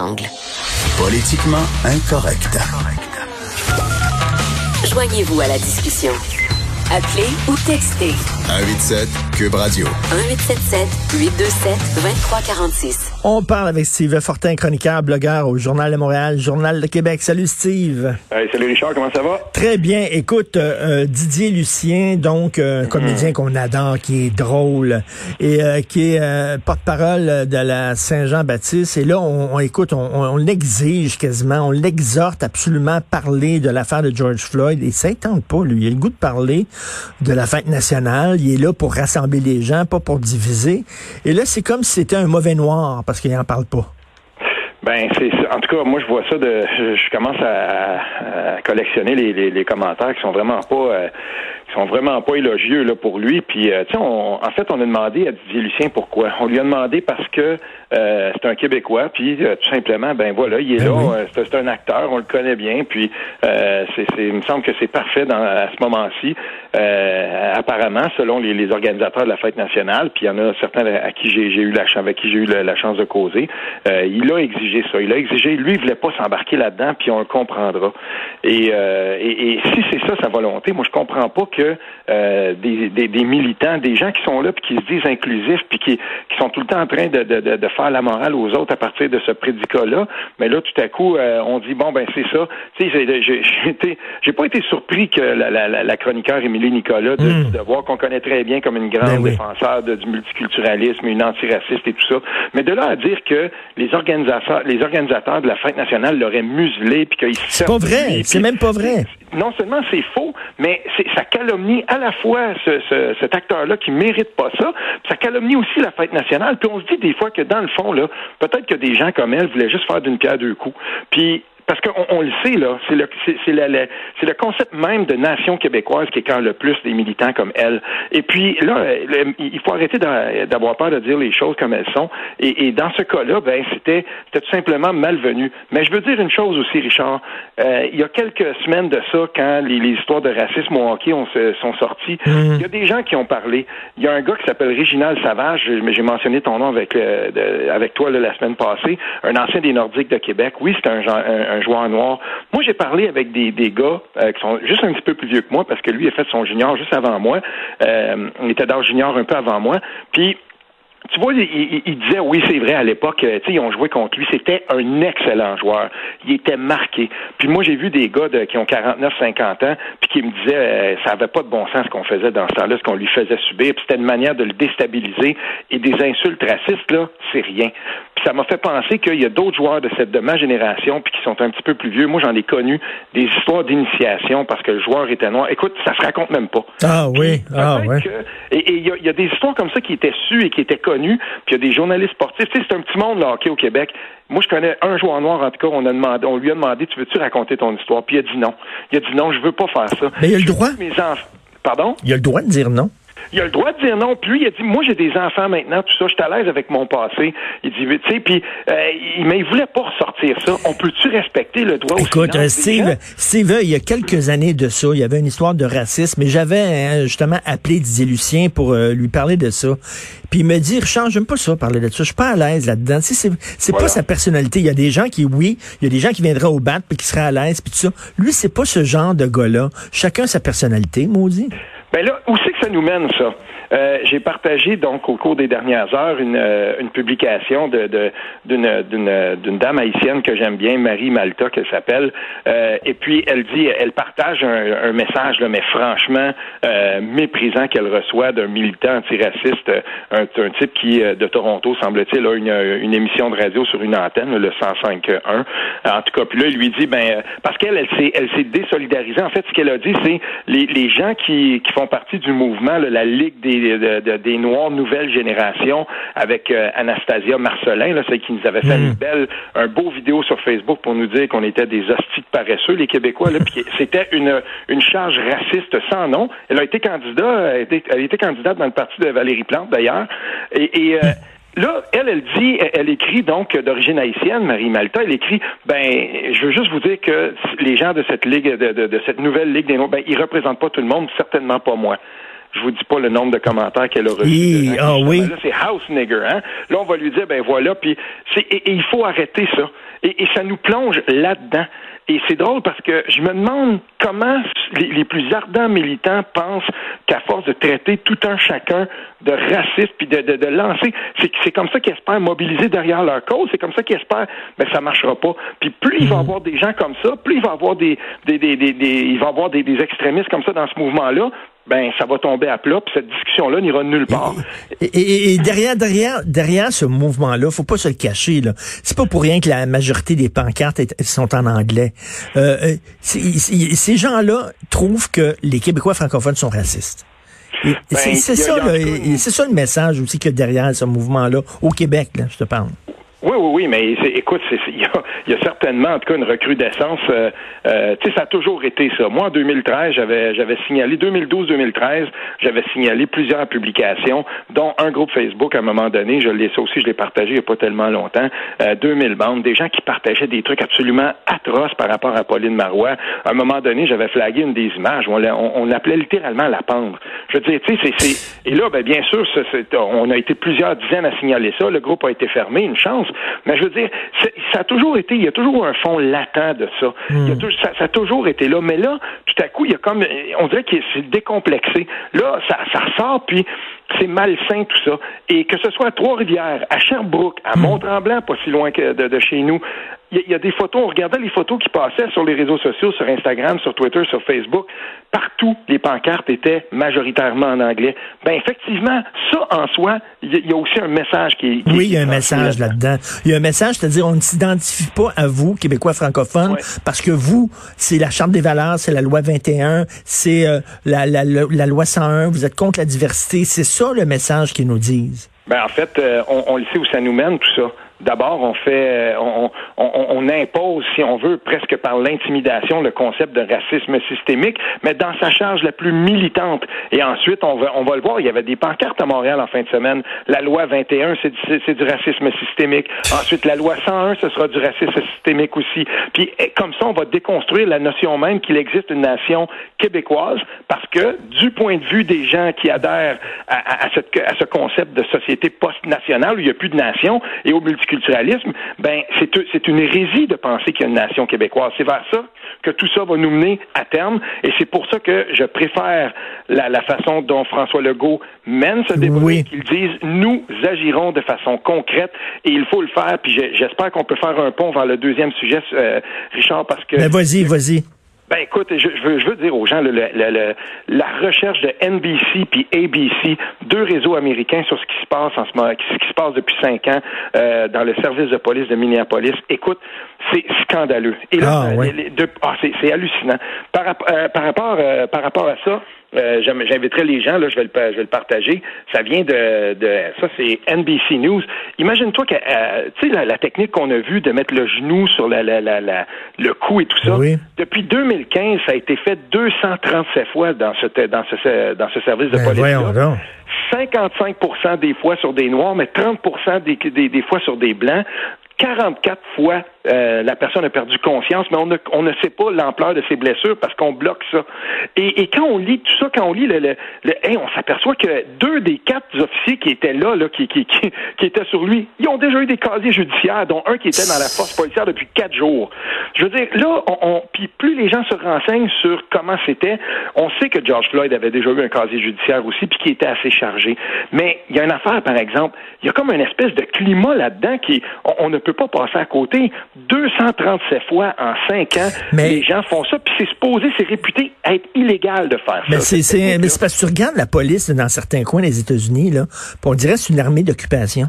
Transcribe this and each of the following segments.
Angle. Politiquement incorrect. Joignez-vous à la discussion. Appelez ou textez 187 Cube Radio. 1877 827 2346. On parle avec Steve Fortin, chroniqueur, blogueur au Journal de Montréal, Journal de Québec. Salut Steve. Hey, salut Richard, comment ça va? Très bien. Écoute, euh, euh, Didier Lucien, donc euh, un comédien qu'on adore, qui est drôle et euh, qui est euh, porte-parole de la Saint-Jean-Baptiste. Et là, on, on écoute, on, on l'exige quasiment, on l'exhorte absolument à parler de l'affaire de George Floyd. Et ça ne tente pas, lui. Il a le goût de parler de la fête nationale. Il est là pour rassembler les gens, pas pour diviser. Et là, c'est comme si c'était un mauvais noir parce qu'il n'en parle pas. Ben, en tout cas, moi je vois ça de, je, commence à, collectionner les, commentaires qui sont vraiment pas, euh, sont vraiment pas élogieux là pour lui. Puis, euh, tu sais, en fait, on a demandé à Didier Lucien pourquoi. On lui a demandé parce que euh, c'est un Québécois, puis euh, tout simplement, ben voilà, il est Ben là, oui. euh, c'est c'est un acteur, on le connaît bien, puis c'est, c'est- il me semble que c'est parfait dans, à ce moment-ci, apparemment, selon les, les organisateurs de la fête nationale, puis il y en a certains à qui j'ai, j'ai eu la chance, avec qui j'ai eu la, la chance de causer, il a exigé ça, il a exigé, lui, il voulait pas s'embarquer là-dedans, puis on le comprendra. Et, et, et si c'est ça sa volonté, moi je comprends pas que des, des, des militants, des gens qui sont là, puis qui se disent inclusifs, puis qui, qui sont tout le temps en train de, de, de, de faire la morale aux autres à partir de ce prédicat-là, mais là, tout à coup, euh, on dit, bon, ben c'est ça. Tu sais, j'ai- pas été surpris que la, la, la, chroniqueur Émilie Nicolas, de, Mm. de voir qu'on connaît très bien comme une grande Ben oui. défenseur de- du multiculturalisme, une antiraciste et tout ça, mais de là à dire que les organisateurs, les organisateurs de la fête nationale l'auraient muselé, puis qu'ils C'est pas vrai. C'est même pas vrai. non seulement c'est faux, mais ça calomnie à la fois ce, ce- cet acteur-là qui mérite pas ça, puis ça calomnie aussi la fête nationale. Puis on se dit des fois que dans le fond, peut-être que des gens comme elle voulaient juste faire d'une pierre deux coups. Puis qu'on on le sait, là, c'est le, c'est, c'est la- la- c'est le concept même de nation québécoise qui écarte le plus des militants comme elle. Et puis là, le- il faut arrêter d'a- d'avoir peur de dire les choses comme elles sont. Et, et dans ce cas-là, ben c'était, c'était tout simplement malvenu. Mais je veux dire une chose aussi, Richard. Euh, il y a quelques semaines de ça, quand les, les histoires de racisme au hockey ont, sont sorties, il y a des gens qui ont parlé. Il y a un gars qui s'appelle Réginald Savage, j'ai mentionné ton nom avec, euh, de- avec toi là, la semaine passée, un ancien des Nordiques de Québec. Oui, c'est un, gen- un- un joueur Moi, j'ai parlé avec des, gars euh, qui sont juste un petit peu plus vieux que moi, parce que lui a fait son junior juste avant moi. Euh, il était d'âge junior un peu avant moi. Puis tu vois, il, disait, oui, c'est vrai, à l'époque, euh, ils ont joué contre lui. C'était un excellent joueur. Il était marqué. Puis moi, j'ai vu des gars qui ont 49, 50 ans, puis qui me disaient, ça avait pas de bon sens ce qu'on faisait dans ce temps-là, ce qu'on lui faisait subir. Puis c'était une manière de le déstabiliser. Et des insultes racistes, là, c'est rien. Puis ça m'a fait penser qu'il y a d'autres joueurs de cette de ma génération, puis qui sont un petit peu plus vieux. Moi, j'en ai connu des histoires d'initiation parce que le joueur était noir. Écoute, ça se raconte même pas. Ah oui, ah ouais. que- et il y, a- il y a des histoires comme ça qui étaient sues et qui étaient connues, puis il y a des journalistes sportifs. Tu sais, c'est un petit monde, le hockey au Québec. Moi, je connais un joueur noir, en tout cas, on, a demandé, on lui a demandé, tu veux-tu raconter ton histoire? Puis il a dit non. Il a dit non, je veux pas faire ça. Mais il a le droit. Mes enfants. Pardon? Il a le droit de dire non. Il a le droit de dire non. Puis lui, il a dit, moi, j'ai des enfants maintenant, tout ça, je suis à l'aise avec mon passé. Il dit, tu sais, puis, euh, il- mais il voulait pas ressortir ça. On peut-tu respecter le droit au Écoute, silence euh, Steve? Steve, il y a quelques années de ça, il y avait une histoire de racisme, et j'avais hein, justement appelé Didier Lucien pour euh, lui parler de ça. Puis il me dit, Richard, j'aime pas ça, parler de ça. Je suis pas à l'aise là-dedans. C'est Voilà. pas sa personnalité. Il y a des gens qui, oui, il y a des gens qui viendraient au bat puis qui seraient à l'aise, puis tout ça. Lui, c'est pas ce genre de gars-là. Chacun sa personnalité, maudit. Ben là, où c'est que ça nous mène, ça? Euh, j'ai partagé donc au cours des dernières heures une, euh, une publication de, de- d'une, d'une, dame haïtienne que j'aime bien, Marie Malta, qu'elle s'appelle. Euh, et puis elle dit, elle partage un, un message, là, mais franchement euh, méprisant qu'elle reçoit d'un militant antiraciste, euh, un, un type qui euh, de Toronto semble-t-il a une, une émission de radio sur une antenne, le 105.1. En tout cas, puis là il lui dit, ben parce qu'elle, elle s'est, elle s'est désolidarisée. En fait, ce qu'elle a dit, c'est les, les gens qui, qui font partie du mouvement, là, la Ligue des des, des Noirs nouvelle génération avec euh, Anastasia Marcelin, là, celle qui nous avait fait une belle, un beau vidéo sur Facebook pour nous dire qu'on était des hosties de paresseux, les Québécois. Là, puis c'était une, une charge raciste sans nom. Elle a été candidat, elle été, candidate dans le parti de Valérie Plante d'ailleurs. Et, et Là, elle, elle dit, elle écrit donc d'origine haïtienne, Marie Malta, elle écrit, ben, je veux juste vous dire que les gens de cette ligue, de, de, cette nouvelle ligue des Noirs, ben, ils représentent pas tout le monde, certainement pas moi. Je vous dis pas le nombre de commentaires qu'elle a reçus. ah oui. Là, c'est house nigger, hein? Là, on va lui dire, ben voilà, puis et, il faut arrêter ça. et ça nous plonge là-dedans. Et c'est drôle parce que je me demande comment les, plus ardents militants pensent qu'à force de traiter tout un chacun de raciste puis de, de, de lancer, c'est comme ça qu'ils espèrent mobiliser derrière leur cause, c'est comme ça qu'ils espèrent, mais ça marchera pas. Puis plus il va y avoir des gens comme ça, plus il va y avoir des, des, des, des, il va y avoir des, des extrémistes comme ça dans ce mouvement-là, ben ça va tomber à plat, puis cette discussion-là n'ira nulle part. Et, derrière, derrière, derrière ce mouvement-là, faut pas se le cacher. Là, c'est pas pour rien que la majorité des pancartes sont en anglais. Euh, euh ces gens-là trouvent que les Québécois francophones sont racistes. Ben, c'est ça, c'est ça le message aussi que derrière ce mouvement-là au Québec, là, je te parle. Oui, oui, oui, mais écoute, il y a, certainement en tout cas une recrudescence. Euh, euh, tu sais, ça a toujours été ça. Moi, en 2013, j'avais j'avais signalé 2012-2013, j'avais signalé plusieurs publications, dont un groupe Facebook à un moment donné. Je l'ai ça aussi, je l'ai partagé il n'y a pas tellement longtemps. Euh, 2000 bandes, des gens qui partageaient des trucs absolument atroces par rapport à Pauline Marois. À un moment donné, j'avais flagué une des images. On, on, l'appelait littéralement la pendre. Je veux dire, tu sais, c'est et là, ben bien sûr, on a été plusieurs dizaines à signaler ça. Le groupe a été fermé, une chance. Mais je veux dire, ça a toujours été, il y a toujours un fond latent de ça. Il y a hmm. ça, ça, a toujours été là. Mais là, tout à coup, il y a comme, on dirait que c'est décomplexé. Là, ça, ça ressort, puis c'est malsain tout ça. Et que ce soit à Trois-Rivières, à Sherbrooke, à hmm. Mont-Tremblant, pas si loin que de, de chez nous, il y, a des photos, on regardait les photos qui passaient sur les réseaux sociaux, sur Instagram, sur Twitter, sur Facebook. Partout, les pancartes étaient majoritairement en anglais. Ben effectivement, ça en soi, il y, a aussi un message qui est. oui, il y a un message là-dedans. Il y a un message, c'est-à-dire on ne s'identifie pas à vous, Québécois francophones, parce que vous, c'est la Charte des valeurs, c'est la loi 21, c'est euh, la, la, la, loi 101, vous êtes contre la diversité. C'est ça le message qu'ils nous disent. Ben en fait, euh, on, on le sait où ça nous mène, tout ça. D'abord, on fait, on, on, impose, si on veut, presque par l'intimidation, le concept de racisme systémique, mais dans sa charge la plus militante. Et ensuite, on va, on va le voir, il y avait des pancartes à Montréal en fin de semaine. La loi 21, c'est du, du racisme systémique. Ensuite, la loi 101, ce sera du racisme systémique aussi. Puis, eh, comme ça, on va déconstruire la notion même qu'il existe une nation québécoise, parce que, du point de vue des gens qui adhèrent à, à, cette, à ce concept de société post-nationale, où il n'y a plus de nation, et au multi multiculturalisme, ben c'est une hérésie de penser qu'il y a une nation québécoise. C'est vers ça que tout ça va nous mener à terme, et c'est pour ça que je préfère la, façon dont François Legault mène ce débat, qu'il dise nous agirons de façon concrète, et il faut le faire. Puis j'espère qu'on peut faire un pont vers le deuxième sujet, euh, Richard, parce que. Ben vas-y, vas-y. Ben écoute, je, veux, je veux dire aux gens, le, la recherche de NBC puis ABC, deux réseaux américains sur ce qui se passe en ce moment, ce qui se passe depuis cinq ans euh, dans le service de police de Minneapolis. Écoute, c'est scandaleux. Et là, ah, ah c'est hallucinant. Par, euh, par rapport euh, par rapport à ça, euh, j'inviterai les gens, là, je vais le, je vais le partager. Ça vient de, de ça, c'est NBC News. Imagine-toi que, euh, tu sais, la, technique qu'on a vue de mettre le genou sur la, la, la, le cou et tout ça. Depuis 2015, ça a été fait 237 fois dans ce, dans ce, dans ce service de ben police. 55% des fois sur des noirs, mais 30 des, des, des fois sur des blancs. 44 fois euh, la personne a perdu conscience, mais on ne, on ne sait pas l'ampleur de ses blessures parce qu'on bloque ça. Et, et, quand on lit tout ça, quand on lit le, le, le on s'aperçoit que deux des quatre officiers qui étaient là, là qui, qui, qui, qui, étaient sur lui, ils ont déjà eu des casiers judiciaires, dont un qui était dans la force policière depuis quatre jours. Je veux dire, là, on, on puis plus les gens se renseignent sur comment c'était, on sait que George Floyd avait déjà eu un casier judiciaire aussi, puis qui était assez chargé. Mais il y a une affaire, par exemple, il y a comme une espèce de climat là-dedans qui, on, on ne peut pas passer à côté. 237 fois en 5 ans, les gens font ça, puis c'est supposé, c'est réputé être illégal de faire mais ça. C'est, mais c'est parce que tu regardes la police dans certains coins des États-Unis, là, on dirait que c'est une armée d'occupation.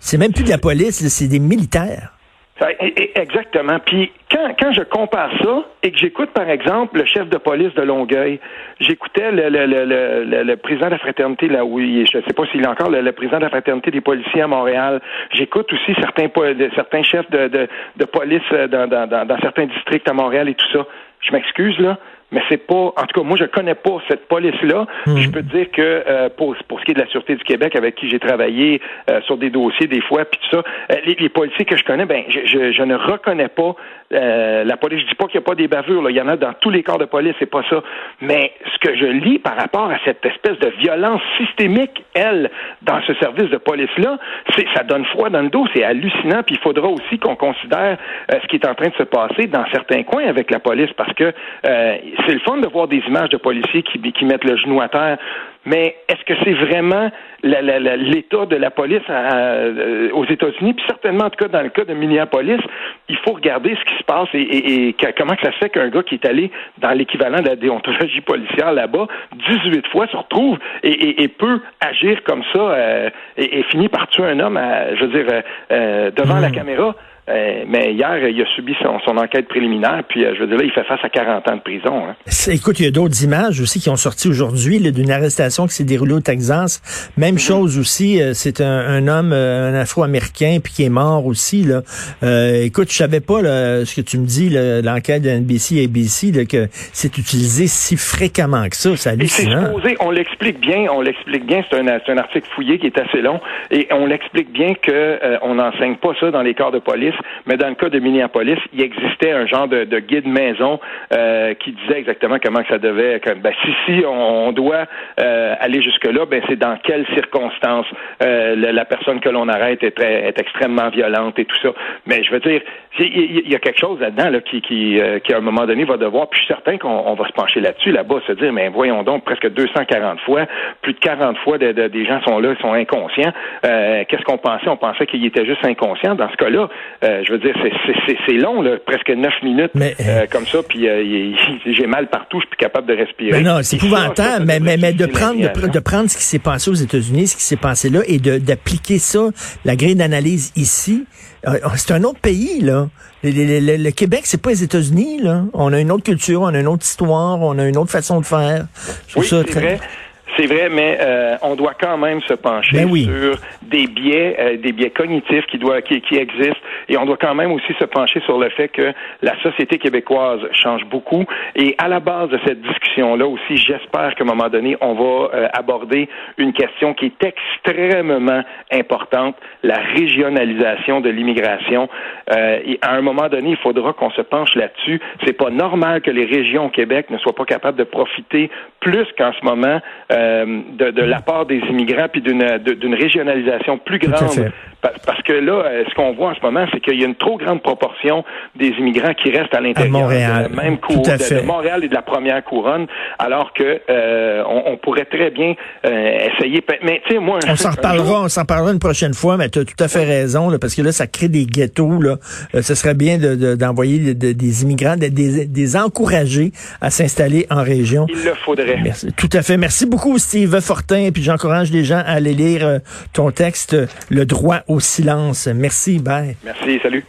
C'est même plus de la police, c'est des militaires. Exactement. Puis quand, quand je compare ça et que j'écoute, par exemple, le chef de police de Longueuil, j'écoutais le, le, le, le, président de la fraternité, là où il, je ne sais pas s'il est encore le, président de la fraternité des policiers à Montréal. J'écoute aussi certains, certains chefs de, de, de police dans, dans, dans certains districts à Montréal et tout ça. Je m'excuse, là mais c'est pas, en tout cas, moi je connais pas cette police-là. Hmm. Je peux te dire que euh, pour, pour ce qui est de la sûreté du Québec, avec qui j'ai travaillé euh, sur des dossiers des fois, puis tout ça, euh, les, les, policiers que je connais, ben je, je, je ne reconnais pas la police. Je dis pas qu'il n'y a pas des bavures, là. il y en a dans tous les corps de police, c'est pas ça. Mais ce que je lis par rapport à cette espèce de violence systémique, elle, dans ce service de police-là, c'est ça donne froid dans le dos, c'est hallucinant. Puis il faudra aussi qu'on considère ce qui est en train de se passer dans certains coins avec la police, parce que c'est le fun de voir des images de policiers qui, qui mettent le genou à terre, mais est-ce que c'est vraiment l'état de la police euh, aux États-Unis? Puis certainement, en tout cas, dans le cas de Minneapolis, il faut regarder ce qui se passe et, comment ça se fait qu'un gars qui est allé dans l'équivalent de la déontologie policière là-bas, 18 fois, se retrouve et, peut agir comme ça euh, et, finit par tuer un homme, je veux dire, euh, devant la hmm. caméra. Euh, mais hier, il a subi son, enquête préliminaire, puis euh, je veux dire, là, il fait face à 40 ans de prison. Hein. Écoute, il y a d'autres images aussi qui ont sorti aujourd'hui d'une arrestation qui s'est déroulée au Texas. Même mhm. chose aussi, euh, c'est un, homme, un Afro-Américain, puis qui est mort aussi. Là. écoute, je savais pas ce que tu me dis, l'enquête de NBC, ABC, là, que c'est utilisé si fréquemment que ça. C'est hallucinant. Supposé, on l'explique bien, on l'explique bien. C'est un, un, article fouillé qui est assez long, et on l'explique bien que on n'enseigne pas ça dans les corps de police mais dans le cas de Minneapolis, il existait un genre de, guide maison euh, qui disait exactement comment ça devait. ben, si si on, doit euh, aller jusque là, ben c'est dans quelles circonstances euh, la, personne que l'on arrête est, très, est extrêmement violente et tout ça. Mais je veux dire, il y, a quelque chose là-dedans là, qui, qui, à un moment donné va devoir. Puis je suis certain qu'on va se pencher là-dessus là-bas, se dire, mais voyons donc, presque 240 fois, plus de 40 fois des gens sont là, sont inconscients. Qu'est-ce qu'on pensait? On pensait qu'il était juste inconscient. Dans ce cas-là, euh, je veux dire, c'est long, là, presque neuf minutes euh, euh, comme ça, puis j'ai mal partout, je suis plus capable de respirer. Mais non, c'est épouvantable, mais, mais, mais, de prendre de, prendre ce qui s'est passé aux États-Unis, ce qui s'est passé là, et d'appliquer ça, la grille d'analyse ici, c'est un autre pays, là. Le, Québec, c'est pas les États-Unis, là. On a une autre culture, on a une autre histoire, on a une autre façon de faire. oui, c'est vrai. C'est vrai, mais euh, on doit quand même se pencher ben sur des biais, euh, des biais cognitifs qui, doit, qui, qui, existent, et on doit quand même aussi se pencher sur le fait que la société québécoise change beaucoup. Et à la base de cette discussion-là aussi, j'espère qu'à un moment donné, on va euh, aborder une question qui est extrêmement importante, la régionalisation de l'immigration. et à un moment donné, il faudra qu'on se penche là-dessus. C'est pas normal que les régions au Québec ne soient pas capables de profiter plus qu'en ce moment. Euh, de, de la part des immigrants puis d'une d'une régionalisation plus grande. Parce que là, euh, ce qu'on voit en ce moment, c'est qu'il y a une trop grande proportion des immigrants qui restent à l'intérieur de la même cour, de, Montréal et de la première couronne, alors que euh, on, pourrait très bien essayer. Mais tu sais, moi, on s'en reparlera, on s'en parlera une prochaine fois. Mais tu as tout à fait raison, là, parce que là, ça crée des ghettos. Là, ce serait bien d'envoyer de, des immigrants, des, des encourager à s'installer en région. Il le faudrait. Merci. Tout à fait. Merci beaucoup Steve Fortin, puis j'encourage les gens à aller lire euh, ton texte Le droit au silence. Merci, bye. Merci, salut.